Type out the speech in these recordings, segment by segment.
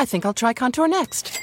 I think I'll try Contour next.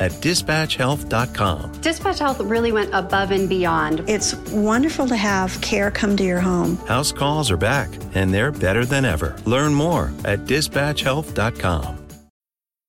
at dispatchhealth.com. Dispatch Health really went above and beyond. It's wonderful to have care come to your home. House calls are back, and they're better than ever. Learn more at dispatchhealth.com.